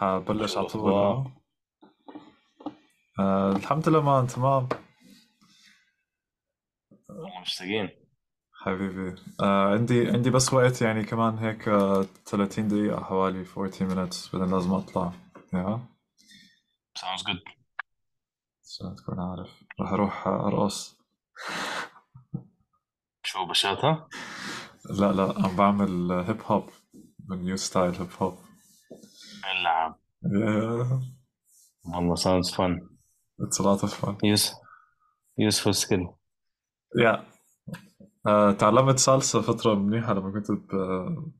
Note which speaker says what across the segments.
Speaker 1: حبلش على طول آه، الحمد لله مان تمام؟
Speaker 2: والله مشتاقين.
Speaker 1: حبيبي. آه عندي عندي بس وقت يعني كمان هيك آه 30 دقيقة حوالي 40 minutes بعدين لازم أطلع. يا
Speaker 2: sounds good.
Speaker 1: عشان تكون عارف. راح أروح أرقص.
Speaker 2: شو بشاتها؟
Speaker 1: لا لا عم بعمل هيب هوب نيو ستايل هيب هوب yeah
Speaker 2: والله sounds fun
Speaker 1: it's a lot of fun
Speaker 2: use useful skill
Speaker 1: yeah آه تعلمت صلصة فترة منيحة لما كنت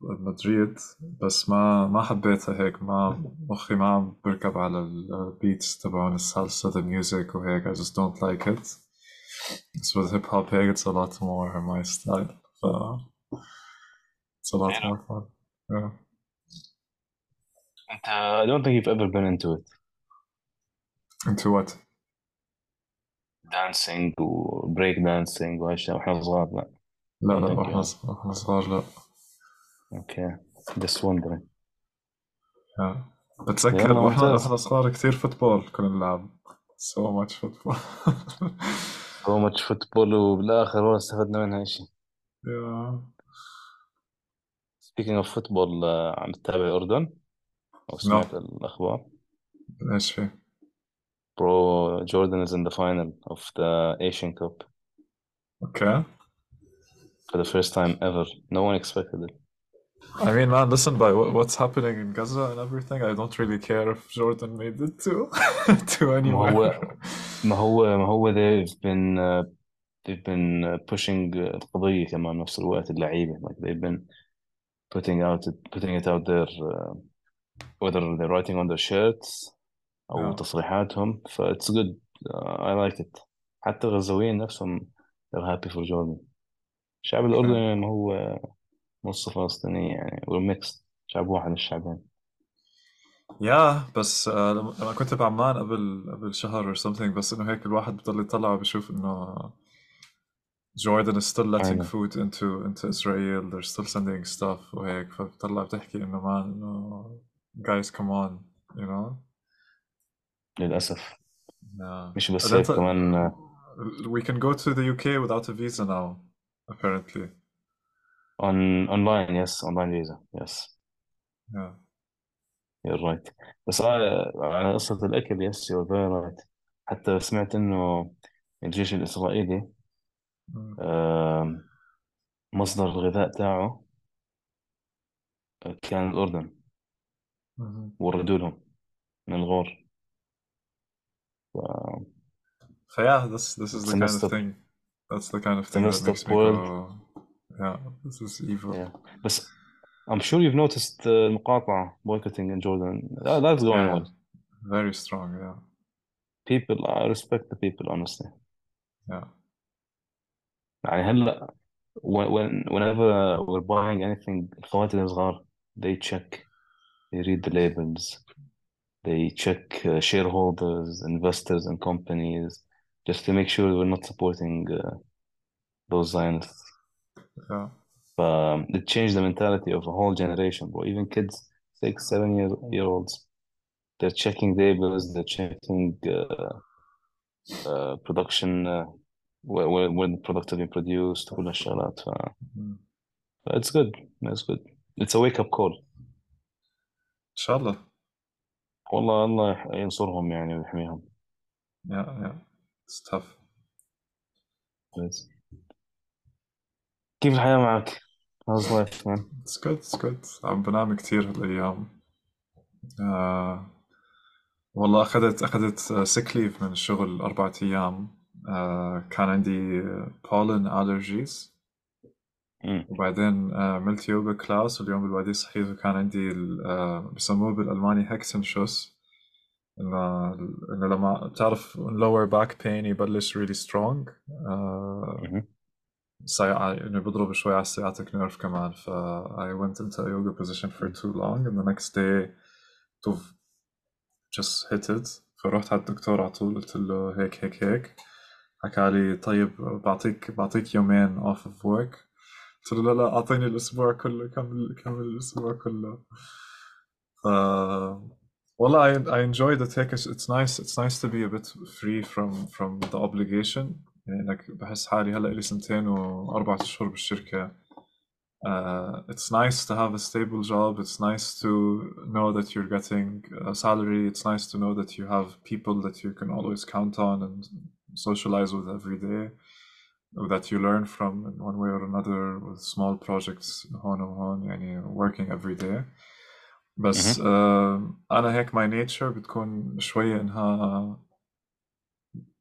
Speaker 1: بمدريد بس ما ما حبيتها هيك ما مخي ما عم بركب على البيتس تبعون الصلصة the music وهيك I just don't like it It's with hip hop هيك it's a lot more my style ف it's a lot more fun yeah.
Speaker 2: انت I don't think you've ever been into it
Speaker 1: Into what?
Speaker 2: dancing و break dancing وهالاشياء وإحنا صغار لا
Speaker 1: لا لا وإحنا وإحنا صغار لا
Speaker 2: okay just wondering
Speaker 1: yeah. بتذكر
Speaker 2: وإحنا
Speaker 1: وإحنا صغار كتير فوتبول كنا نلعب so much football
Speaker 2: so much football وبالاخر ولا استفدنا منها شيء
Speaker 1: yeah.
Speaker 2: speaking of football آه، عم تتابع الأردن أو
Speaker 1: No
Speaker 2: سمعت الأخبار
Speaker 1: ايش في؟
Speaker 2: bro Jordan is in the final of the Asian Cup
Speaker 1: Okay.
Speaker 2: for the first time ever no one expected it
Speaker 1: I mean, man, listen, by what, what's happening in Gaza and everything, I don't really care if Jordan made it to to
Speaker 2: ما
Speaker 1: anywhere.
Speaker 2: هو ما هو ما هو they've been uh, they've been uh, pushing uh, القضية كمان نفس الوقت اللعيبة like they've been putting out putting it out there uh, whether they're writing on their shirts أو
Speaker 1: Yeah.
Speaker 2: تصريحاتهم ف it's good uh, I like it حتى الغزاويين نفسهم they're happy for Jordan الشعب. الأردني ما هو نص فلسطيني يعني we're mixed شعب واحد الشعبين
Speaker 1: يا بس آه، لما كنت بعمان قبل قبل شهر or something بس انه هيك الواحد بضل يطلع وبشوف انه Jordan is still letting food into into Israel they're still sending stuff وهيك فبتطلع بتحكي انه man انه guys come on you know
Speaker 2: للأسف
Speaker 1: yeah
Speaker 2: مش بس
Speaker 1: and
Speaker 2: هيك
Speaker 1: انت
Speaker 2: كمان
Speaker 1: we can go to the UK without a visa now apparently
Speaker 2: on online yes online visa yes
Speaker 1: yeah
Speaker 2: you're right بس على على قصة الأكل yes you're very right حتى سمعت إنه الجيش الإسرائيلي
Speaker 1: Mm.
Speaker 2: آم، مصدر الغذاء تاعه كان الأردن
Speaker 1: Mhm.
Speaker 2: وردوا لهم من الغور ف
Speaker 1: So yeah, this this is
Speaker 2: it's
Speaker 1: the
Speaker 2: a
Speaker 1: kind
Speaker 2: messed
Speaker 1: of
Speaker 2: up
Speaker 1: thing. That's the kind of
Speaker 2: it's a
Speaker 1: thing that
Speaker 2: messed
Speaker 1: makes
Speaker 2: up
Speaker 1: me
Speaker 2: world
Speaker 1: go, yeah, this is evil.
Speaker 2: yeah بس I'm sure you've noticed uh, المقاطعة boycotting in Jordan that, that's going
Speaker 1: Yeah,
Speaker 2: well
Speaker 1: very strong. Yeah,
Speaker 2: people I respect the people honestly
Speaker 1: yeah,
Speaker 2: يعني هلا when, when- whenever we're buying anything الخواتم الصغار they check They read the labels. They check uh, shareholders, investors, and companies just to make sure we're not supporting uh, those Zionists.
Speaker 1: Yeah.
Speaker 2: Um, it changed the mentality of a whole generation, bro. Even kids, six, seven year, year olds, they're checking labels, they're checking uh, uh, production, uh, where, where, where the product have been produced, mm-hmm.
Speaker 1: all.
Speaker 2: It's good. It's good. It's a wake up call.
Speaker 1: Inshallah.
Speaker 2: والله الله يح- ينصرهم يعني ويحميهم
Speaker 1: Yeah, yeah, it's tough.
Speaker 2: بس. كيف الحياة معك؟ How's life man?
Speaker 1: It's good, it's good. عم بنام كتير هالأيام. آه والله أخذت أخذت sick leave من الشغل أربعة أيام. آه كان عندي pollen allergies. وبعدين آه، عملت يوغا كلاس واليوم بالوادي صحيت وكان عندي آه، بسموه بالألماني هكسنشوس إنه إنه لما بتعرف lower back pain يبلش really strong آه،. سيع... إنه بضرب شوي على السciatic nerve كمان. ف I went into a yoga position for too long and the next day to just hit it. فرحت على الدكتور على طول قلت له هيك هيك هيك. حكى لي طيب بعطيك بعطيك يومين off of work. قلت له لا لا أعطيني الأسبوع كله كمل كمل الأسبوع كله ف Well, I I enjoyed it هيك it's nice it's nice to be a bit free from from the obligation يعني انك بحس حالي هلا لي سنتين واربع اشهر بالشركة uh, it's nice to have a stable job it's nice to know that you're getting a salary it's nice to know that you have people that you can always count on and socialize with every day that you learn from in one way or another with small projects هون وهون يعني working every day بس آه انا هيك my nature بتكون شوية انها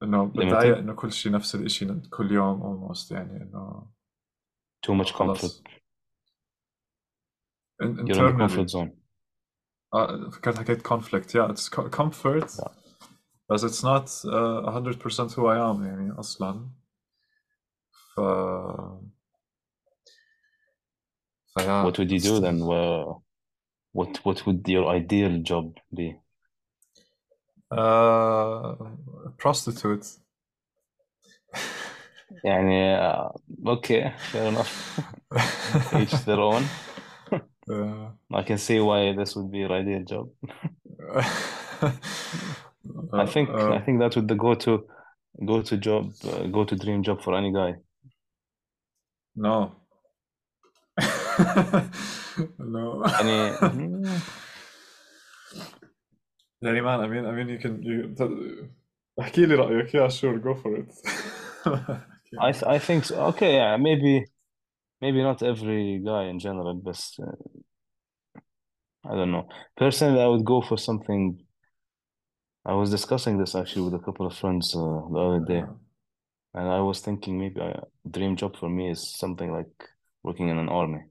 Speaker 1: انه بتضايق
Speaker 2: limited
Speaker 1: انه كل شيء نفس الاشي كل يوم almost يعني انه
Speaker 2: too much comfort
Speaker 1: خلص in-
Speaker 2: you're in the
Speaker 1: internally
Speaker 2: comfort zone
Speaker 1: آه فكرت حكيت conflict yeah it's co- comfort
Speaker 2: yeah.
Speaker 1: بس it's not uh, 100% who I am يعني اصلا ف ف yeah
Speaker 2: what would you
Speaker 1: it's
Speaker 2: do then Well, what what would your ideal job be
Speaker 1: uh, prostitute
Speaker 2: يعني آه، okay fair enough each their own
Speaker 1: Yeah.
Speaker 2: I can see why this would be your ideal job I
Speaker 1: Uh,
Speaker 2: think I
Speaker 1: uh,
Speaker 2: think that would the go to go to job uh, go to dream job for any guy
Speaker 1: no. no.
Speaker 2: يعني mm,
Speaker 1: يعني man, I mean, I mean, you can, you, ت- احكي لي رأيك. Yeah, sure, go for it.
Speaker 2: I th I think so. okay yeah maybe maybe not every guy in general but uh, I don't know personally I would go for something I was discussing this actually with a couple of friends uh, the other day
Speaker 1: Yeah.
Speaker 2: and I was thinking maybe uh, a dream job for me is something like working in an army.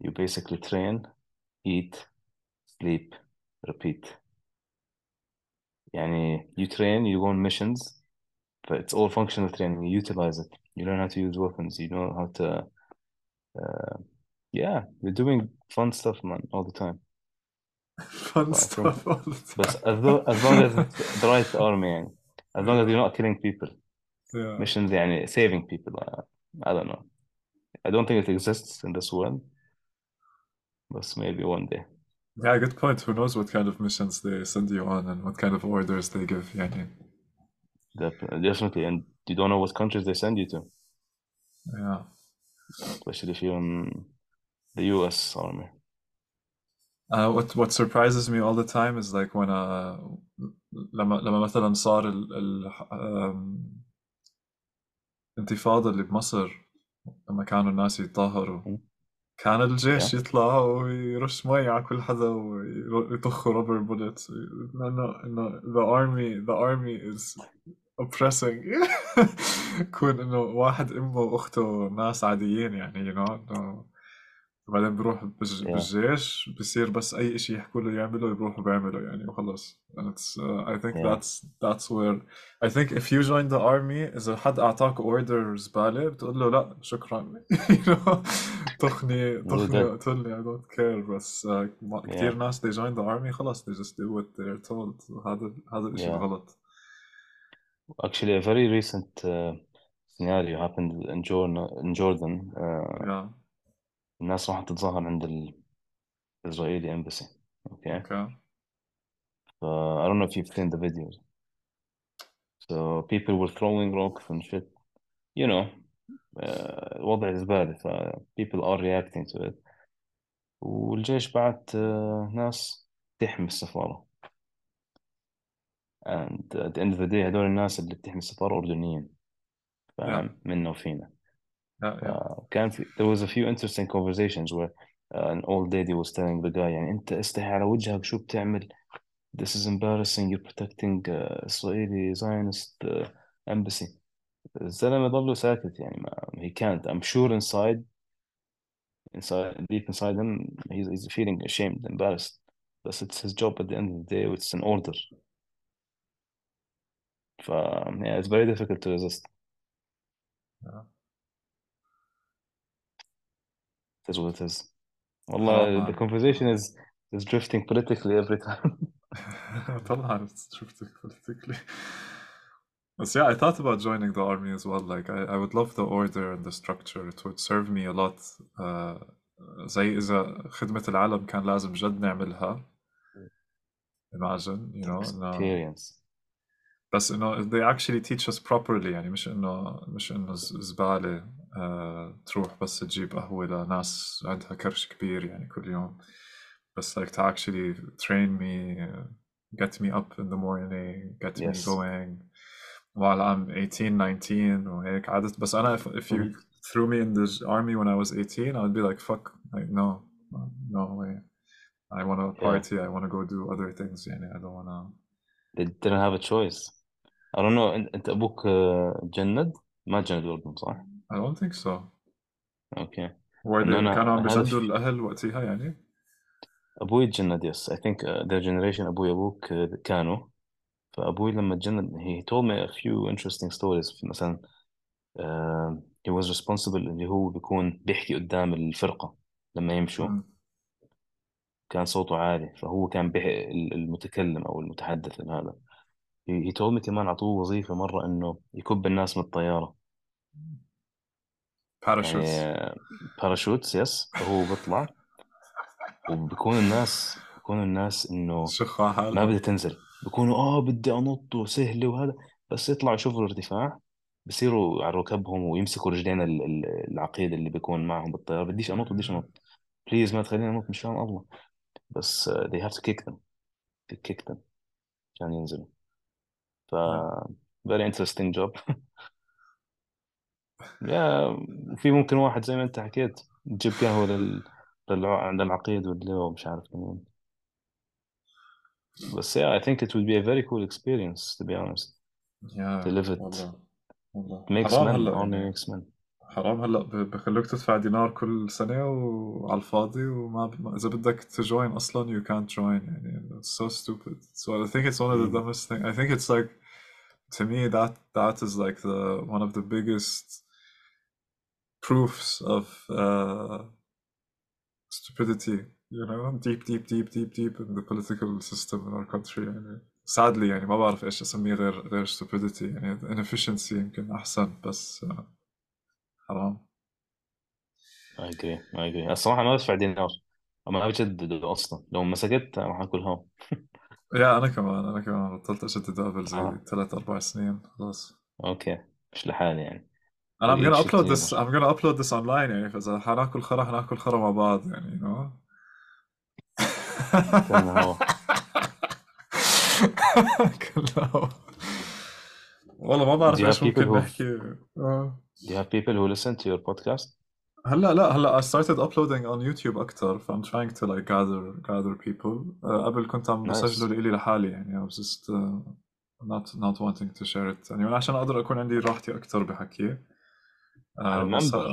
Speaker 2: You basically train, eat, sleep, repeat. Yani you train, you go on missions, but it's all functional training. You utilize it. You learn how to use weapons. You know how to. Uh, yeah, you're doing fun stuff, man, all the time.
Speaker 1: Fun
Speaker 2: but stuff think,
Speaker 1: all the time.
Speaker 2: But as, long, as long as it's the right army, as long as you're not killing people
Speaker 1: Yeah.
Speaker 2: missions يعني saving people uh, I don't know I don't think it exists in this world but maybe one day
Speaker 1: Yeah, good point. Who knows what kind of missions they send you on and what kind of orders they give. يعني.
Speaker 2: Def- definitely and you don't know what countries they send you to
Speaker 1: Yeah.
Speaker 2: especially if you're in the US army
Speaker 1: Uh, what what surprises me all the time is like when uh لما لما مثلا صار ال ال um, الانتفاضة اللي بمصر لما كانوا الناس يتظاهروا
Speaker 2: م?
Speaker 1: كان الجيش
Speaker 2: yeah
Speaker 1: يطلع ويرش مي على كل حدا ويطخوا رابر بوليتس لأنه إنه the army the army is oppressing. يكون إنه واحد أمه وأخته ناس عاديين يعني you know. إنه وبعدين بروح بالج- بالجيش بصير بس أي إشي يحكوا له يعمله يروحوا بيعملوا يعني وخلص and it's uh, I think
Speaker 2: yeah
Speaker 1: that's that's where I think if you join the army إذا حد أعطاك order زبالة بتقول له لا شكرا طخني
Speaker 2: dead
Speaker 1: اقتلني I don't care بس uh,
Speaker 2: yeah
Speaker 1: ناس they join the army خلاص they just do what they're told هذا هذا الإشي
Speaker 2: yeah
Speaker 1: الغلط
Speaker 2: actually a very recent uh, scenario happened in Jordan in Jordan uh,
Speaker 1: yeah
Speaker 2: الناس راحت تتظاهر عند الإسرائيلي embassy okay
Speaker 1: okay
Speaker 2: so I don't know if you've seen the videos so people were throwing rocks and shit you know uh, وضع زبالة ف people are reacting to it والجيش بعت uh, ناس تحمي السفارة and at the end of the day هدول الناس اللي بتحمي السفارة أردنيين
Speaker 1: yeah
Speaker 2: فاهم منا وفينا
Speaker 1: yeah yeah
Speaker 2: فكان في there was a few interesting conversations where uh, an old lady was telling the guy يعني أنت استحي على وجهك شو بتعمل this is embarrassing you're protecting uh, Israeli Zionist uh, embassy الزلمة ضله ساكت يعني ما he can't I'm sure inside inside deep inside him he's, he's feeling ashamed embarrassed but it's his job at the end of the day it's an order ف yeah it's very difficult to resist
Speaker 1: yeah
Speaker 2: it is what it is
Speaker 1: oh
Speaker 2: والله the
Speaker 1: man
Speaker 2: conversation is is drifting politically every time
Speaker 1: طبعا it's terrific politically But yeah, I thought about joining the army as well. Like, I, I would love the order and the structure. It would serve me a lot. Uh, زي إذا خدمة العالم كان لازم جد نعملها. imagine you know إنه
Speaker 2: experience
Speaker 1: بس انه they actually teach us properly يعني مش انه مش انه ز- زبالة آه تروح بس تجيب قهوة لناس عندها كرش كبير يعني كل يوم بس like to actually train me uh, get me up in the morning get me
Speaker 2: Yes.
Speaker 1: going while I'm 18 19 وهيك عادت بس أنا if, if you threw me in the army when I was 18 I would be like fuck like no no way I want to
Speaker 2: Yeah.
Speaker 1: party I want to go do other things يعني I don't want to
Speaker 2: they didn't have a choice I don't know أنت أنت أبوك آه، جند ما جند الأردن صح؟
Speaker 1: I don't think so.
Speaker 2: إنه
Speaker 1: they
Speaker 2: أنا
Speaker 1: كانوا عم
Speaker 2: هذا في-
Speaker 1: الأهل وقتها يعني؟
Speaker 2: أبوي تجند يس. I think uh, their generation أبوي أبوك uh, كانوا. فأبوي لما تجند he told me a few interesting stories. مثلا uh, he was responsible اللي هو بيكون بيحكي قدام الفرقة لما يمشوا.
Speaker 1: مم.
Speaker 2: كان صوته عالي. فهو كان بيحكي المتكلم أو المتحدث هذا. He, he told me كمان عطوه وظيفة مرة إنه يكب الناس من الطيارة.
Speaker 1: Parachutes.
Speaker 2: يعني باراشوتس يس فهو بيطلع وبكون الناس بكون الناس
Speaker 1: على
Speaker 2: ما بدها تنزل. بكونوا آه بدي أنط وسهله وهذا. بس يطلعوا يشوفوا الارتفاع بصيروا على ركبهم ويمسكوا رجلين ال- ال- العقيد اللي بيكون معهم بالطيارة. بديش أنط بديش أنط. بليز ما تخليني أنط مشان الله. بس they have to kick them. To kick them. عشان ينزلوا. ف very interesting job. يا في ممكن واحد زي ما انت حكيت تجيب قهوه لل للع- للعقيد واللي مش عارف مين بس yeah I think it would be a very cool experience to be honest
Speaker 1: يا
Speaker 2: to live it
Speaker 1: والله والله
Speaker 2: makes
Speaker 1: حرام
Speaker 2: men
Speaker 1: هلا
Speaker 2: army
Speaker 1: يعني
Speaker 2: makes men
Speaker 1: حرام هلا ب- بخلوك تدفع دينار كل سنة وعلى الفاضي وما ب... إذا بدك تجوين أصلا you can't join يعني it's so stupid so I think it's one of the
Speaker 2: Mm.
Speaker 1: dumbest things I think it's like to me that that is like the one of the biggest proofs of uh, stupidity you know? Deep deep deep deep deep in the political system in our country يعني. Sadly يعني ما بعرف إيش أسميه غير غير stupidity يعني inefficiency يمكن أحسن بس آه، حرام.
Speaker 2: I agree I agree. الصراحة ما بدفع دينار. ما بجدد أصلا. لو ما سكت راح هون.
Speaker 1: يا أنا كمان أنا كمان بطلت أجدد قبل زي
Speaker 2: آه.
Speaker 1: ثلاث أربع سنين خلاص.
Speaker 2: أوكي. مش لحالي يعني.
Speaker 1: أنا I'm gonna upload
Speaker 2: يعني
Speaker 1: this I'm gonna upload this online يعني فاذا حناكل خرا حناكل خرا مع بعض يعني you know
Speaker 2: هوا.
Speaker 1: والله ما بعرف
Speaker 2: إيش
Speaker 1: ممكن نحكي آه.
Speaker 2: Do you have people who listen to your podcast
Speaker 1: هلا لا هلا I started uploading on YouTube أكتر ف I'm trying to like gather gather people uh, قبل كنت عم
Speaker 2: Nice.
Speaker 1: بسجله لإلي لحالي يعني I was just uh, not not wanting to share it يعني عشان أقدر أكون عندي راحتي أكتر بحكي uh,
Speaker 2: I
Speaker 1: بس
Speaker 2: remember.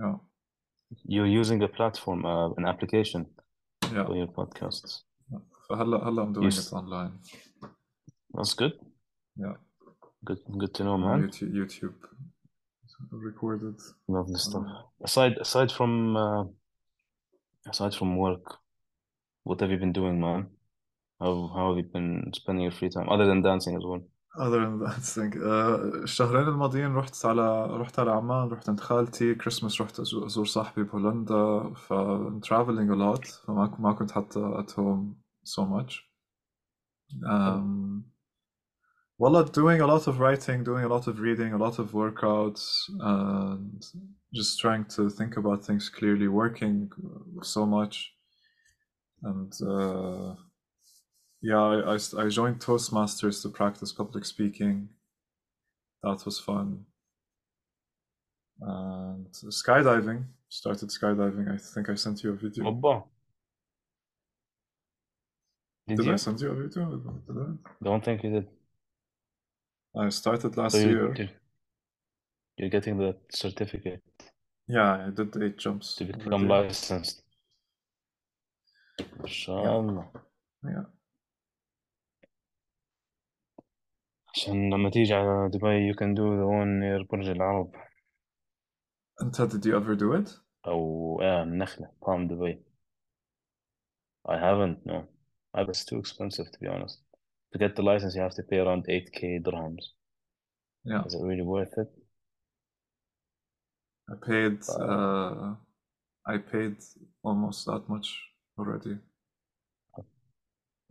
Speaker 1: yeah
Speaker 2: you're using a platform uh, an application
Speaker 1: yeah
Speaker 2: for your podcasts
Speaker 1: فهلا هلا I'm doing
Speaker 2: Yes.
Speaker 1: it online
Speaker 2: that's good
Speaker 1: yeah
Speaker 2: good good to know
Speaker 1: on
Speaker 2: man
Speaker 1: YouTube YouTube recorded
Speaker 2: lovely stuff aside aside from uh, aside from work what have you been doing man how how have you been spending your free time other than dancing as well
Speaker 1: other than that thing uh, الشهرين الماضيين رحت على رحت على عمان رحت عند خالتي كريسماس رحت أزو- ازور صاحبي بهولندا ف I'm traveling a lot فما ما كنت حتى at home so much um, والله doing a lot of writing doing a lot of reading a lot of workouts and just trying to think about things clearly working so much and uh, yeah, I, I, I joined Toastmasters to practice public speaking. That was fun. And skydiving, started skydiving. I think I sent you a video.
Speaker 2: Opa. Did,
Speaker 1: did
Speaker 2: you?
Speaker 1: I send you a video? Did I?
Speaker 2: Don't think you did.
Speaker 1: I started last
Speaker 2: so you,
Speaker 1: year.
Speaker 2: You're, getting the certificate.
Speaker 1: Yeah, I did eight jumps.
Speaker 2: To become licensed. Inshallah. yeah.
Speaker 1: yeah.
Speaker 2: عشان لما تيجي على دبي you can do the one near برج العرب
Speaker 1: أنت did you ever do it?
Speaker 2: أو آه النخلة Palm Dubai I haven't no I it's too expensive to be honest to get the license you have to pay around 8k dirhams
Speaker 1: Yeah.
Speaker 2: is it really worth it
Speaker 1: I paid.
Speaker 2: Wow.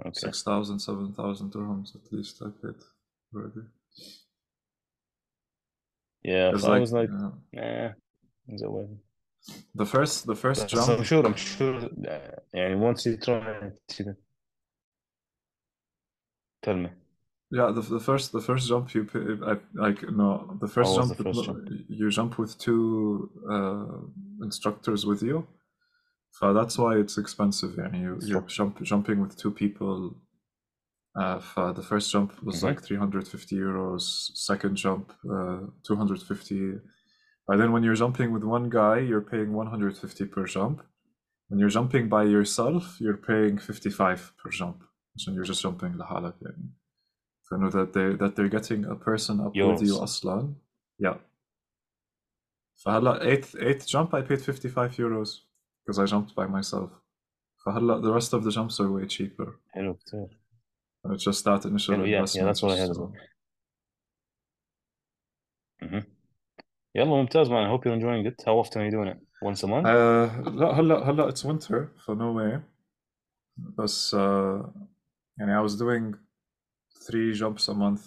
Speaker 2: Okay.
Speaker 1: 6,000 7,000 dirhams at least I paid
Speaker 2: Yeah, so
Speaker 1: like, I
Speaker 2: was like,
Speaker 1: yeah,
Speaker 2: nah, it's a win.
Speaker 1: The first, the first jump.
Speaker 2: I'm sure, I'm sure. Uh, yeah, once you try it, tell me.
Speaker 1: Yeah, the, the first the first jump you I, like no the first, jump,
Speaker 2: the first jump,
Speaker 1: you jump with two uh, instructors with you, so that's why it's expensive. And you you jump jumping with two people Uh, for the first jump was
Speaker 2: Mhm.
Speaker 1: like 350 euros. Second jump, uh, 250. And then when you're jumping with one guy, you're paying 150 per jump. When you're jumping by yourself, you're paying 55 per jump. So you're just jumping لحالك يعني. So I know that they that they're getting a person up with you
Speaker 2: Euros.
Speaker 1: أصلا. Yeah. فهلا eighth eighth jump I paid 55 euros because I jumped by myself. فهلا the rest of the jumps are way cheaper.
Speaker 2: حلو كتير.
Speaker 1: And it's just that initial
Speaker 2: حلو, yeah, yeah,
Speaker 1: investment.
Speaker 2: that's what I had as
Speaker 1: so-
Speaker 2: well. Mhm. يلا ممتاز man. I hope you're enjoying it. How often are you doing it? Once a month?
Speaker 1: Uh, لا هلا هلا it's winter so no way بس uh, يعني I was doing three jumps a month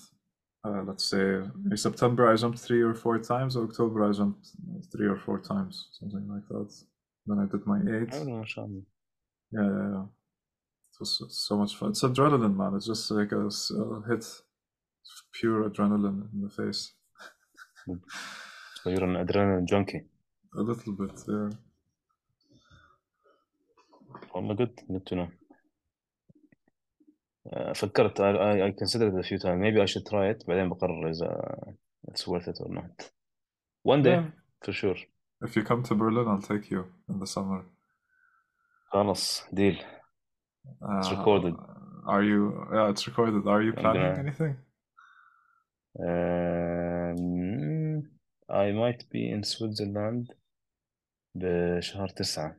Speaker 1: uh, let's say in September I jumped three or four times October I jumped three or four times something like that then I did my eight
Speaker 2: حلو ما شاء الله.
Speaker 1: yeah yeah, yeah. it was so much fun it's adrenaline man it's just like a, s- a hit pure adrenaline in the face
Speaker 2: So you're an adrenaline junkie.
Speaker 1: a little bit yeah
Speaker 2: والله good. Good to know. Uh, فكرت I, I, I considered it a few times. Maybe I should try it. بعدين بقرر إذا it's worth it or not. One day
Speaker 1: Yeah.
Speaker 2: for sure.
Speaker 1: if you come to Berlin I'll take you in the summer
Speaker 2: خلاص deal.
Speaker 1: Uh,
Speaker 2: recorded.
Speaker 1: Are you? Yeah, it's recorded. Are you
Speaker 2: I'm
Speaker 1: planning
Speaker 2: gonna-
Speaker 1: anything?
Speaker 2: Um, I might be in Switzerland بشهر تسعة.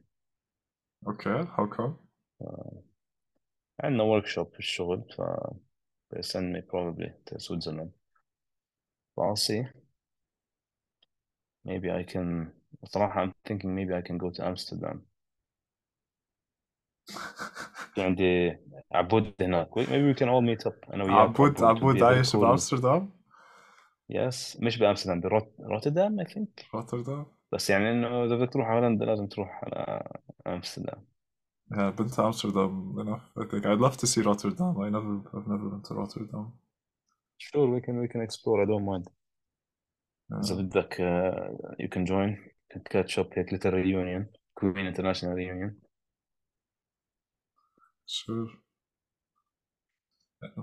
Speaker 1: Okay. How come?
Speaker 2: عندنا workshop في الشغل ف they send me probably to Switzerland. But I'll see. Maybe I can صراحة I'm thinking maybe I can go to Amsterdam. في عندي عبود هناك. Maybe we can all meet up. أنا وياك
Speaker 1: عبود عبود عايش
Speaker 2: cool.
Speaker 1: بأمستردام؟
Speaker 2: Yes مش بأمستردام بروت... روتردام I think.
Speaker 1: روتردام؟
Speaker 2: بس يعني إنه إذا بدك تروح هولندا لازم تروح على أمستردام.
Speaker 1: Yeah, been to Amsterdam enough. I think I'd love to see Rotterdam. I never, I've never been to Rotterdam.
Speaker 2: Sure we can we can explore I don't mind. إذا. بدك uh, you can join. You can catch up هيك little reunion. Queen International reunion.
Speaker 1: Sure.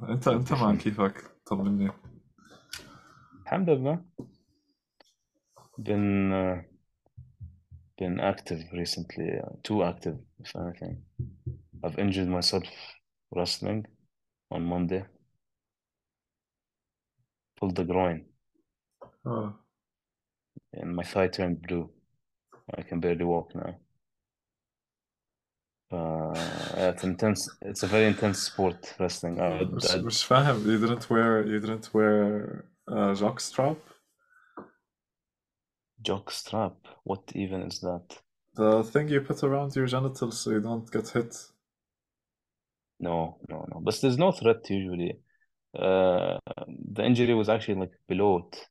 Speaker 1: انت انت مان كيفك؟ طمني.
Speaker 2: الحمد لله. Been uh, been active recently, uh, too active if anything. I've injured myself wrestling on Monday. Pulled the groin
Speaker 1: Oh,
Speaker 2: and my thigh turned blue. I can barely walk now. Uh, yeah, it's intense. It's a very intense sport, wrestling. I,
Speaker 1: مش
Speaker 2: I,
Speaker 1: مش فاهم. You didn't wear, you didn't wear a jock strap?
Speaker 2: jock strap. What even is that?
Speaker 1: The thing you put around your genitals so you don't get hit.
Speaker 2: No, no, no. But there's no threat usually. Uh, the injury was actually like below it.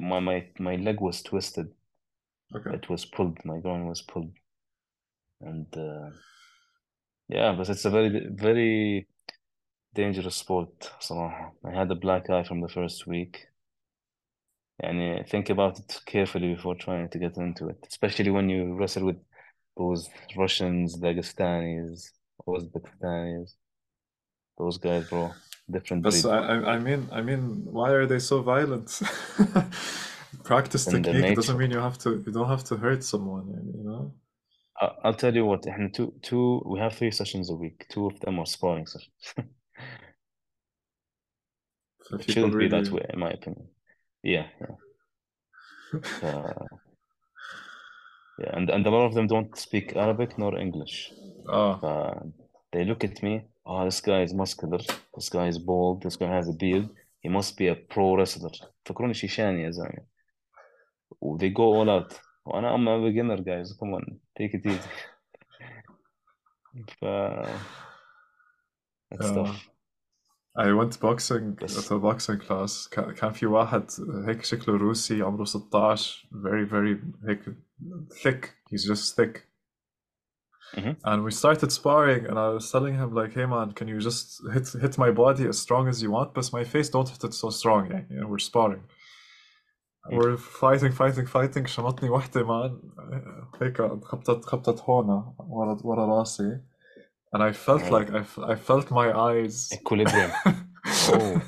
Speaker 2: My my my leg was twisted.
Speaker 1: Okay.
Speaker 2: It was pulled. My groin was pulled, and uh, yeah, but it's a very very dangerous sport. صراحة. I had a black eye from the first week. يعني think about it carefully before trying to get into it, especially when you wrestle with those Russians, Dagestanis, Uzbekistanis. Those guys, bro, different
Speaker 1: But
Speaker 2: breed.
Speaker 1: I, I, I mean, I mean, why are they so violent? Practice
Speaker 2: In their
Speaker 1: technique doesn't
Speaker 2: nature.
Speaker 1: mean you have to. You don't have to hurt someone. You know.
Speaker 2: I- I'll tell you what, احنا two, two, we have three sessions a week. Two of them are sparring sessions.
Speaker 1: So
Speaker 2: It
Speaker 1: people
Speaker 2: shouldn't be that
Speaker 1: really.
Speaker 2: way, in my opinion. Yeah, yeah. Uh, yeah, and, and a lot of them don't speak Arabic nor English.
Speaker 1: Ah,
Speaker 2: Uh, they look at me, oh, this guy is muscular, this guy is bald, this guy has a beard, he must be a pro wrestler. فكروني شيشاني يا زلمة. They go all out. وأنا I'm a beginner guys, come on, take it easy. ف It's
Speaker 1: Yeah.
Speaker 2: tough
Speaker 1: I went boxing
Speaker 2: بس
Speaker 1: to a boxing class كا- كان في واحد هيك شكله روسي عمره 16 very very هيك thick he's just thick
Speaker 2: Mhm.
Speaker 1: and we started sparring and I was telling him like hey man can you just hit hit my body as strong as you want but my face don't hit it so strong يعني and we're sparring
Speaker 2: Mm.
Speaker 1: we're fighting fighting fighting شمطني وحدة مان هيك خبطت خبطت هون ورا ورا راسي and I felt
Speaker 2: Yeah.
Speaker 1: like I, f- I felt my eyes
Speaker 2: equilibrium Oh.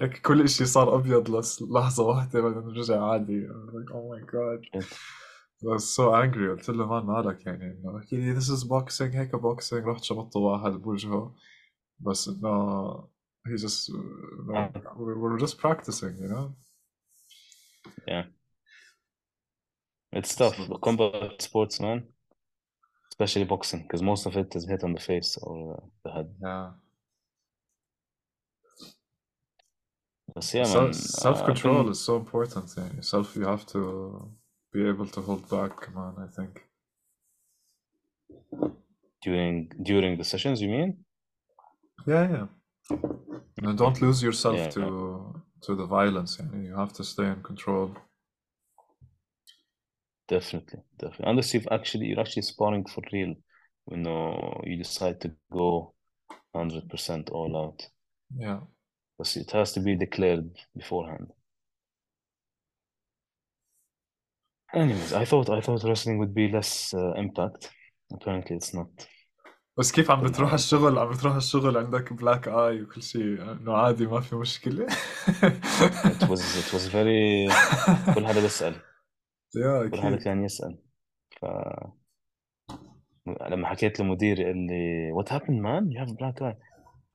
Speaker 1: هيك كل اشي صار ابيض لس- لحظة واحدة بعدين رجع عادي I was like oh my god
Speaker 2: Shit.
Speaker 1: I was so angry قلت له مان مالك يعني انه احكي لي this is boxing هيك boxing رحت شمطته واحد بوجهه بس انه he just no, we were just practicing you know yeah.
Speaker 2: It's tough. Combat sports, man. Especially boxing, because most of it is hit on the face or uh, the head.
Speaker 1: Yeah.
Speaker 2: Yeah,
Speaker 1: self,
Speaker 2: man,
Speaker 1: self
Speaker 2: control uh,
Speaker 1: is so important. Yeah. Yourself, you have to be able to hold back, man. I think
Speaker 2: during during the sessions, you mean?
Speaker 1: Yeah, yeah. And don't lose yourself
Speaker 2: yeah,
Speaker 1: to to the violence. And you have to stay in control.
Speaker 2: Definitely, definitely. Unless you've actually you're actually sparring for real, you know, you decide to go hundred percent all out.
Speaker 1: Yeah.
Speaker 2: But it has to be declared beforehand. Anyways, I thought I thought wrestling would be less uh, impact. Apparently, it's not.
Speaker 1: بس كيف عم بتروح الشغل؟ عم بتروح الشغل عندك بلاك اي وكل شيء. إنه عادي ما في مشكلة.
Speaker 2: It was it was very كل حدا
Speaker 1: yeah
Speaker 2: كل حدا كان يسأل. ف لما حكيت لمديري قال لي happened man? You have a black eye.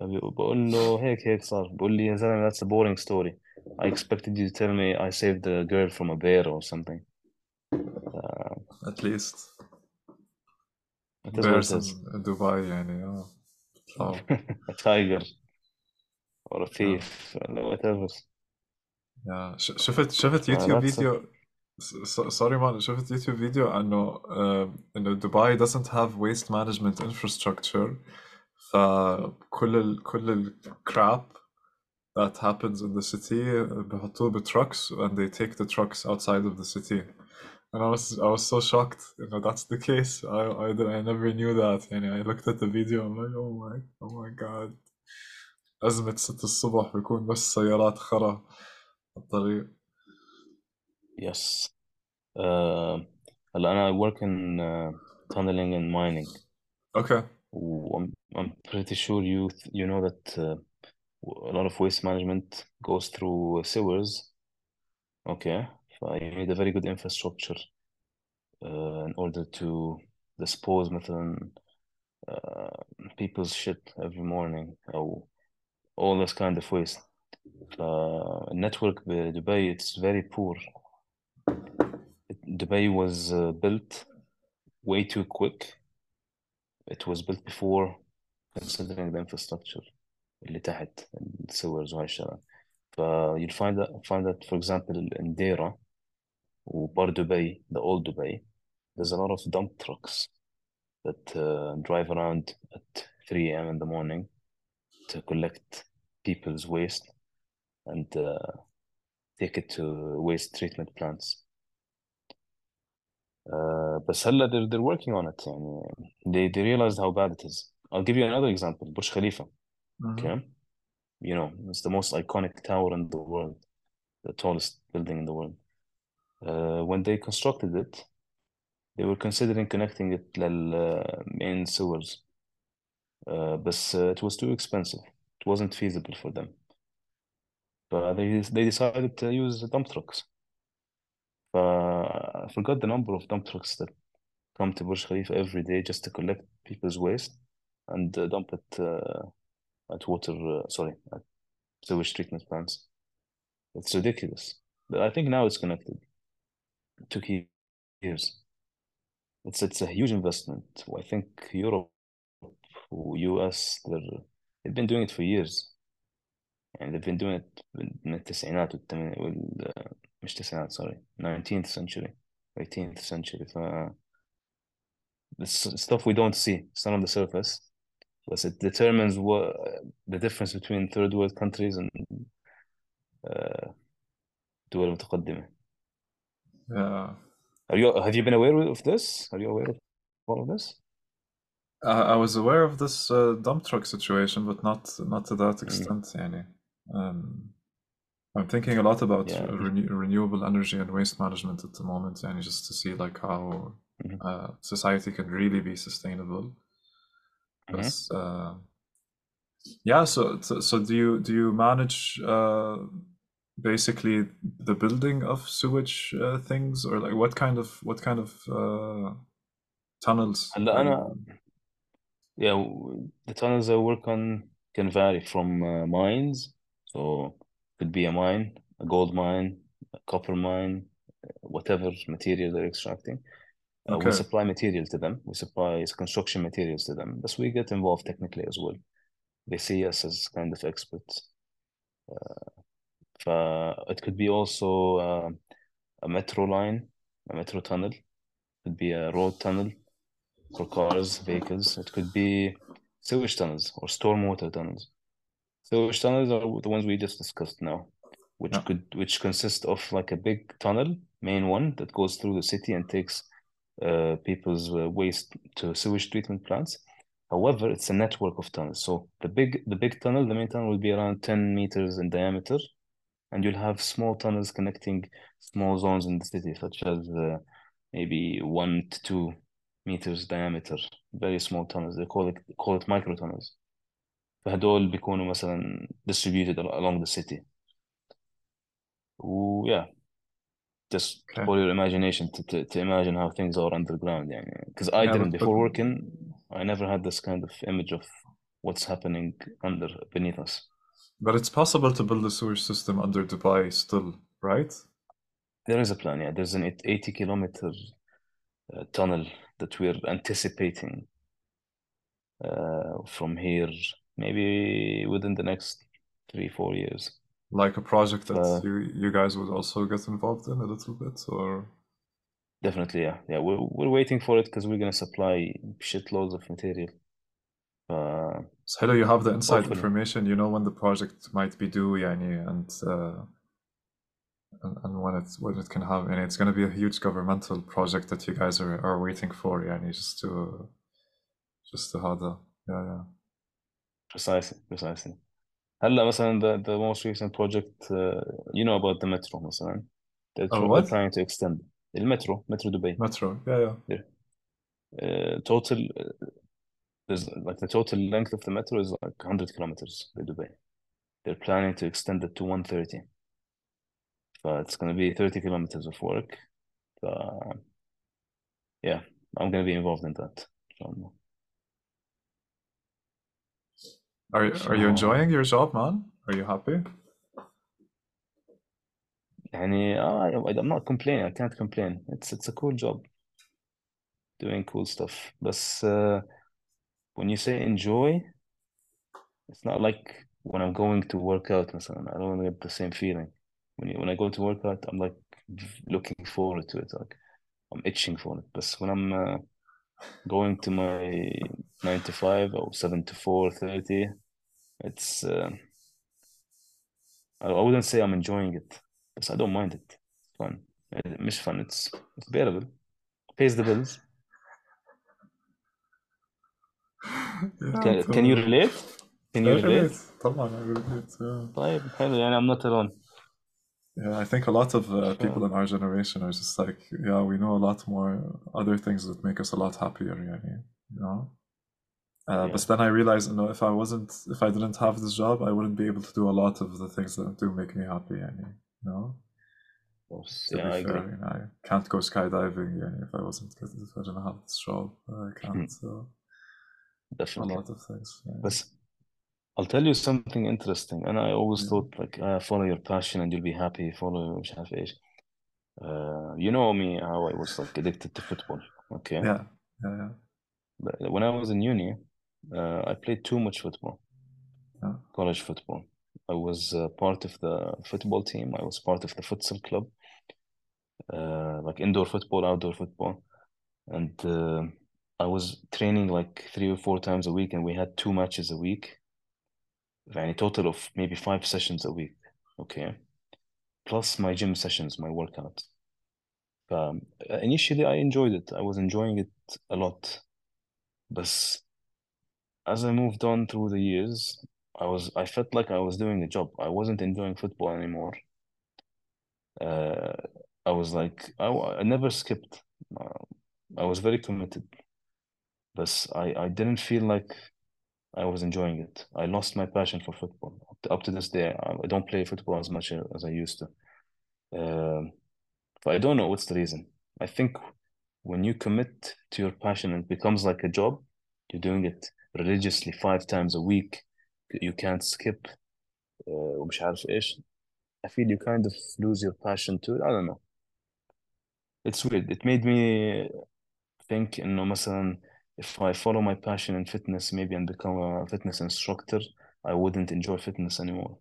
Speaker 2: فبقول له هيك هيك صار. بقول لي يا زلمة that's a boring story. I expected you to tell me I saved a girl from a bear or something.
Speaker 1: at least. دبي يعني اه بيطلعوا
Speaker 2: a tiger or a thief ولا whatever
Speaker 1: Yeah. ش- شفت شفت
Speaker 2: آه،
Speaker 1: يوتيوب
Speaker 2: that's it.
Speaker 1: فيديو سوري مان شفت يوتيوب فيديو انه آه، انه دبي doesn't have waste management infrastructure فكل ال كل الكراب that happens in the city بحطوه بتrucks and they take the trucks outside of the city and I was I was so shocked you know that's the case I I, I never knew that يعني I looked at the video I'm like oh my oh my god أزمة ستة الصبح بيكون بس سيارات خرا على الطريق
Speaker 2: yes uh, هلا أنا I work in uh, tunneling and mining
Speaker 1: okay
Speaker 2: I'm, I'm pretty sure you you know that uh, a lot of waste management goes through sewers. Okay, You need a very good infrastructure uh, in order to dispose مثلا uh, people's shit every morning أو all this kind of waste. Uh, network فالنتورك بدبي it's very poor. Dubai was uh, built way too quick. It was built before considering the infrastructure اللي تحت السورز وهالشغلات. ف you'll find that find that for example in Deira وبار Dubai the old Dubai there's a lot of dump trucks that uh, drive around at 3 a.m. in the morning to collect people's waste and uh, take it to waste treatment plants uh, بس هلا they're, they're working on it يعني they, they realized how bad it is I'll give you another example Burj Khalifa
Speaker 1: Mhm.
Speaker 2: okay you know it's the most iconic tower in the world the tallest building in the world uh, when they constructed it they were considering connecting it لل uh, main sewers. Uh, but uh, it was too expensive. It wasn't feasible for them. But they they decided to use dump trucks. Uh, I forgot the number of dump trucks that come to Burj Khalifa every day just to collect people's waste and uh, dump it uh, at water uh, sorry at sewage treatment plants. It's ridiculous. But I think now it's connected took years it's it's a huge investment I think Europe US they're, they've been doing it for years يعني they've been doing it من التسعينات والثمانينات وال مش تسعينات sorry 19th century 18th century ف it's stuff we don't see it's not on the surface بس it determines what the difference between third world countries and uh, دول متقدمة
Speaker 1: yeah,
Speaker 2: Are you? Have you been aware of this? Are you aware of all of this?
Speaker 1: I, I was aware of this uh, dump truck situation, but not not to that
Speaker 2: mm.
Speaker 1: extent. Mm. Um, I'm thinking a lot about
Speaker 2: yeah.
Speaker 1: renewable energy and waste management at the moment, and just to see like how
Speaker 2: mm-hmm.
Speaker 1: uh, society can really be sustainable. Mm-hmm. Uh, yeah so so do you do you manage uh basically the building of sewage uh, things, or like what kind of what kind of uh, tunnels?
Speaker 2: هلا
Speaker 1: are
Speaker 2: أنا
Speaker 1: you-
Speaker 2: yeah w- the tunnels I work on can vary from uh, mines so could be a mine a gold mine a copper mine whatever material they're extracting uh, we
Speaker 1: Okay.
Speaker 2: supply material to them we supply construction materials to them but we get involved technically as well they see us as kind of experts uh, fa- it could be also uh, a metro line a metro tunnel It could be a road tunnel for cars, vehicles. It could be sewage tunnels or stormwater tunnels. Sewage tunnels are the ones we just discussed now, which
Speaker 1: Yeah.
Speaker 2: could which consist of like a big tunnel, main one that goes through the city and takes uh, people's uh, waste to sewage treatment plants. However, it's a network of tunnels. So the big the big tunnel, the main tunnel will be around 10 meters in diameter, and you'll have small tunnels connecting small zones in the city, such as uh, maybe one to two meters diameter, very small tunnels. They call it call it micro tunnels. فهدول بيكونوا مثلا distributed al- along the city. و yeah, just
Speaker 1: Okay.
Speaker 2: for your imagination to, to, to imagine how things are underground يعني. Because I
Speaker 1: Yeah,
Speaker 2: didn't
Speaker 1: but-
Speaker 2: before
Speaker 1: but-
Speaker 2: working, I never had this kind of image of what's happening under beneath us.
Speaker 1: But it's possible to build a sewage system under Dubai still, right?
Speaker 2: There is a plan, yeah. There's an 80 kilometer uh, tunnel that we're anticipating uh, from here, maybe within the next three, four years.
Speaker 1: Like a project that
Speaker 2: Uh,
Speaker 1: you you guys would also get involved in a little bit, or
Speaker 2: Definitely, yeah. Yeah, we're, we're waiting for it because we're going to supply shitloads of material. Uh,
Speaker 1: so Hello, you have the inside
Speaker 2: Hopefully.
Speaker 1: information. You know when the project might be due, yani, and uh, and, and when it's when it can have, and it's going to be a huge governmental project that you guys are, are waiting for, yani, just to just to have the yeah yeah.
Speaker 2: precisely, precisely. هلا مثلا the, the most recent project uh, you know about the metro مثلا they're,
Speaker 1: Oh,
Speaker 2: tr-
Speaker 1: what?
Speaker 2: they're trying to extend المترو metro Dubai
Speaker 1: Metro, yeah yeah.
Speaker 2: uh, total uh, there's like the total length of the metro is like 100 kilometers in Dubai they're planning to extend it to 130 so it's going to be 30 kilometers of work so yeah I'm going to be involved in that so,
Speaker 1: Are are you
Speaker 2: So-
Speaker 1: enjoying your job, man? Are you happy?
Speaker 2: يعني uh, I- I'm not complaining I can't complain it's it's a cool job doing cool stuff but uh, when you say enjoy, it's not like when I'm going to work out and so on. I don't get the same feeling. When you, when I go to work out, I'm like looking forward to it. Like I'm itching for it. But when I'm uh, going to my nine to five or seven to four thirty, it's uh, I wouldn't say I'm enjoying it, but I don't mind it. It's fun. It's fun. It's, it's bearable. Pays the bills can, can you
Speaker 1: totally.
Speaker 2: relate can you
Speaker 1: I
Speaker 2: relate
Speaker 1: relate. طبعا I relate. Yeah.
Speaker 2: طيب حلو يعني I'm not alone
Speaker 1: Yeah, I think a lot of uh,
Speaker 2: Sure.
Speaker 1: people in our generation are just like, yeah, we know a lot more other things that make us a lot happier, يعني, you know. Uh,
Speaker 2: Yeah.
Speaker 1: But then I realized, you know, if I wasn't, if I didn't have this job, I wouldn't be able to do a lot of the things that do make me happy, يعني, you know.
Speaker 2: Of course.
Speaker 1: To
Speaker 2: Yeah,
Speaker 1: be
Speaker 2: I
Speaker 1: fair,
Speaker 2: agree.
Speaker 1: you know, I can't go skydiving, يعني, if I wasn't, if I didn't have this job, I can't. So a
Speaker 2: Definitely.
Speaker 1: lot of things. yeah.
Speaker 2: But I'll tell you something interesting. And I always
Speaker 1: Yeah.
Speaker 2: thought like uh, follow your passion and you'll be happy. Follow مش عارف ايش. Uh, you know me how I was like addicted to football. Okay.
Speaker 1: Yeah, yeah, yeah.
Speaker 2: But when I was in uni, uh, I played too much football.
Speaker 1: Yeah.
Speaker 2: College football. I was uh, part of the football team. I was part of the futsal club. Uh, like indoor football, outdoor football. And uh, I was training like three or four times a week, and we had two matches a week. And a total of maybe five sessions a week. Okay. Plus my gym sessions, my workout. Um, initially, I enjoyed it. I was enjoying it a lot. But as I moved on through the years, I was I felt like I was doing a job. I wasn't enjoying football anymore. Uh, I was like I, I never skipped. Uh, I was very committed. but I, I didn't feel like I was enjoying it. I lost my passion for football. Up to, up to this day, I, I don't play football as much as I used to. Um, but I don't know what's the reason. I think when you commit to your passion and it becomes like a job, you're doing it religiously five times a week. You can't skip. Uh, ومش عارف إيش. I feel you kind of lose your passion to it. I don't know. It's weird. It made me think إنه مثلا if I follow my passion in fitness maybe and become a fitness instructor, I wouldn't enjoy fitness anymore.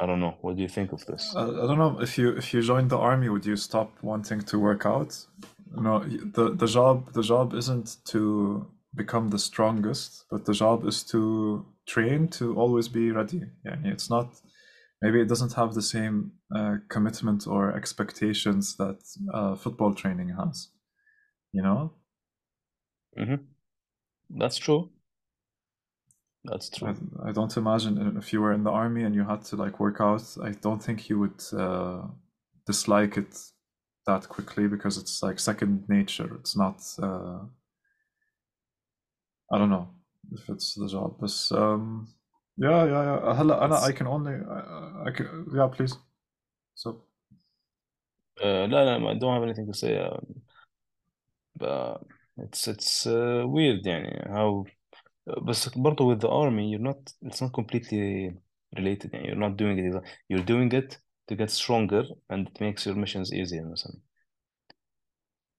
Speaker 2: I don't know. What do you think of this?
Speaker 1: I, I don't know if you if you joined the army, would you stop wanting to work out? No, the the job the job isn't to become the strongest, but the job is to train to always be ready. Yeah, it's not. Maybe it doesn't have the same uh, commitment or expectations that uh, football training has You know.
Speaker 2: hmm That's true. That's
Speaker 1: I,
Speaker 2: true.
Speaker 1: I don't imagine if you were in the army and you had to like work out, I don't think you would uh, dislike it that quickly because it's like second nature. It's not, uh, I don't know if it's the job, but um, yeah, yeah, yeah. هلا أنا I
Speaker 2: It's
Speaker 1: can only, I, I can, yeah, please. So,
Speaker 2: uh, لا لا I don't have anything to say. Uh, but it's it's uh, weird يعني how بس برضه with the army you're not it's not completely related يعني you're not doing it exa- you're doing it to get stronger and it makes your missions easier مثلا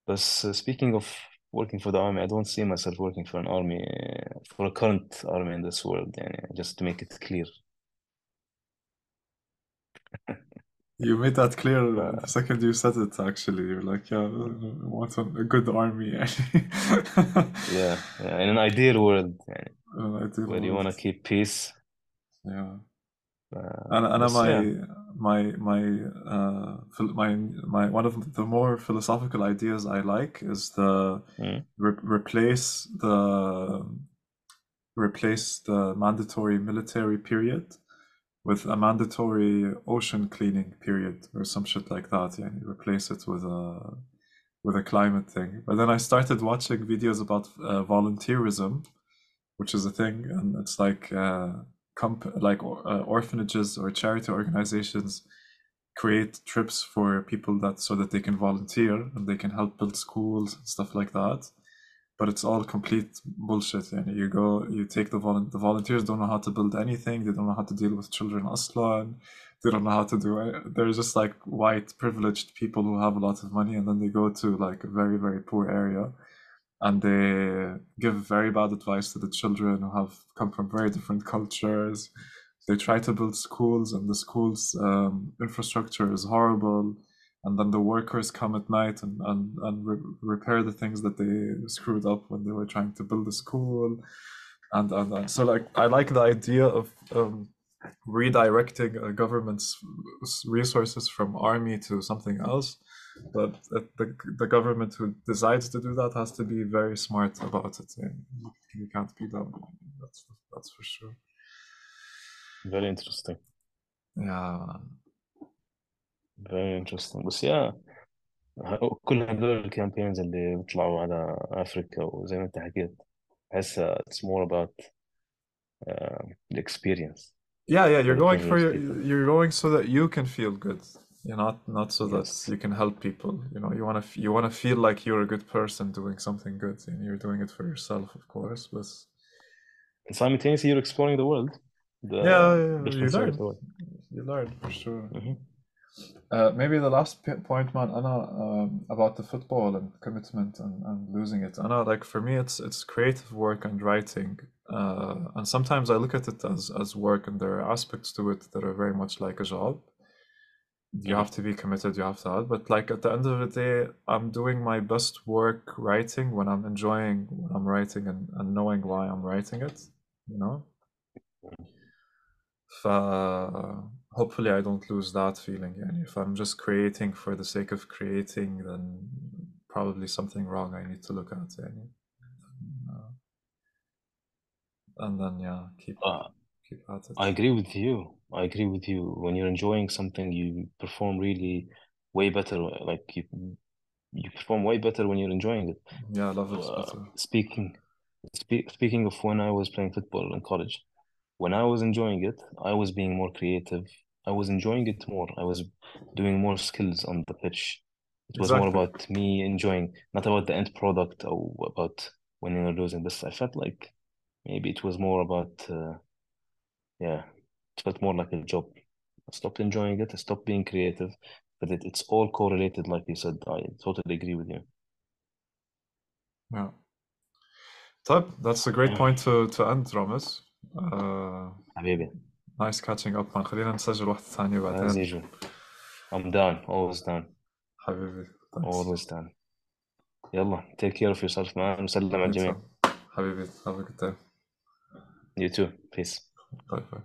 Speaker 2: بس uh, speaking of working for the army I don't see myself working for an army uh, for a current army in this world يعني just to make it clear
Speaker 1: you made that clear
Speaker 2: ف-
Speaker 1: the second you said it, actually. You're like, yeah, I want a a good army.
Speaker 2: yeah, yeah in an ideal world يعني
Speaker 1: An ideal
Speaker 2: where you want
Speaker 1: world.
Speaker 2: to keep peace
Speaker 1: Yeah.
Speaker 2: uh,
Speaker 1: أنا أنا
Speaker 2: بس
Speaker 1: my
Speaker 2: yeah
Speaker 1: my my uh phil- my my one of the more philosophical ideas I like is the
Speaker 2: mm.
Speaker 1: re- replace the replace the mandatory military period with a mandatory ocean cleaning period or some shit like that. Yeah, you replace it with a with a climate thing. But then I started watching videos about uh, volunteerism, which is a thing, and it's like uh, comp- like or- uh, orphanages or charity organizations create trips for people that so that they can volunteer and they can help build schools and stuff like that. But it's all complete bullshit. And you go, you take the volun- the volunteers don't know how to build anything. They don't know how to deal with children aslan. They don't know how to do it. They're just like white privileged people who have a lot of money, and then they go to like a very very poor area and they give very bad advice to the children who have come from very different cultures. They try to build schools, and the schools' um, infrastructure is horrible. And then the workers come at night and, and, and re- repair the things that they screwed up when they were trying to build a school. And, and, and so, like, I like the idea of um, redirecting a government's resources from army to something else. But the, the, government who decides to do that has to be very smart about it. And you can't be dumb. That's that's for sure.
Speaker 2: Very interesting.
Speaker 1: Yeah
Speaker 2: very interesting بس يا كل هدول الكامبينز اللي بيطلعوا على افريكا وزي ما انت حكيت بحسها it's more about uh, the experience
Speaker 1: yeah yeah
Speaker 2: for
Speaker 1: you're
Speaker 2: the
Speaker 1: going for
Speaker 2: privileged
Speaker 1: your
Speaker 2: people
Speaker 1: you're going so that you can feel good you're not not so that
Speaker 2: yes
Speaker 1: you can help people you know you want to you want to feel like you're a good person doing something good and you're doing it for yourself of course but
Speaker 2: and simultaneously you're exploring the world the
Speaker 1: yeah, yeah, yeah, you
Speaker 2: different sides of
Speaker 1: learn
Speaker 2: the world
Speaker 1: you learn for sure
Speaker 2: Mhm.
Speaker 1: Uh, maybe the last p- point, man, Anna, um, about the football and commitment and, and losing it. Anna, like for me, it's it's creative work and writing, uh, and sometimes I look at it as as work, and there are aspects to it that are very much like a job. you have to be committed, you have to have, but like at the end of the day, I'm doing my best work writing when I'm enjoying what I'm writing and, and knowing why I'm writing it, you know? ف hopefully I don't lose that feeling. And if I'm just creating for the sake of creating, then probably something wrong I need to look at. And, uh, and then yeah, keep
Speaker 2: uh,
Speaker 1: keep at it.
Speaker 2: I agree with you. I agree with you. When you're enjoying something, you perform really way better. Like you, you perform way better when you're enjoying it.
Speaker 1: Yeah, I love it.
Speaker 2: Uh, speaking, spe- speaking of when I was playing football in college, when I was enjoying it, I was being more creative I was enjoying it more. I was doing more skills on the pitch. It was
Speaker 1: exactly.
Speaker 2: more about me enjoying, not about the end product or about winning or losing. This I felt like maybe it was more about, uh, yeah, it felt more like a job. I stopped enjoying it. I stopped being creative, but it, it's all correlated, like you said. I totally agree with you.
Speaker 1: Yeah. Top. that's a great point to, to end Ramez uh,
Speaker 2: ah,
Speaker 1: Maybe. نايس كاتشنج اب خلينا نسجل واحدة ثانية بعدين.
Speaker 2: ازي جو ام دان اولويز
Speaker 1: دان حبيبي
Speaker 2: اولويز دان يلا تيك كير اوف يور سيلف مان وسلم على الجميع.
Speaker 1: حبيبي هاف ا جود تايم
Speaker 2: يو تو بيس
Speaker 1: باي باي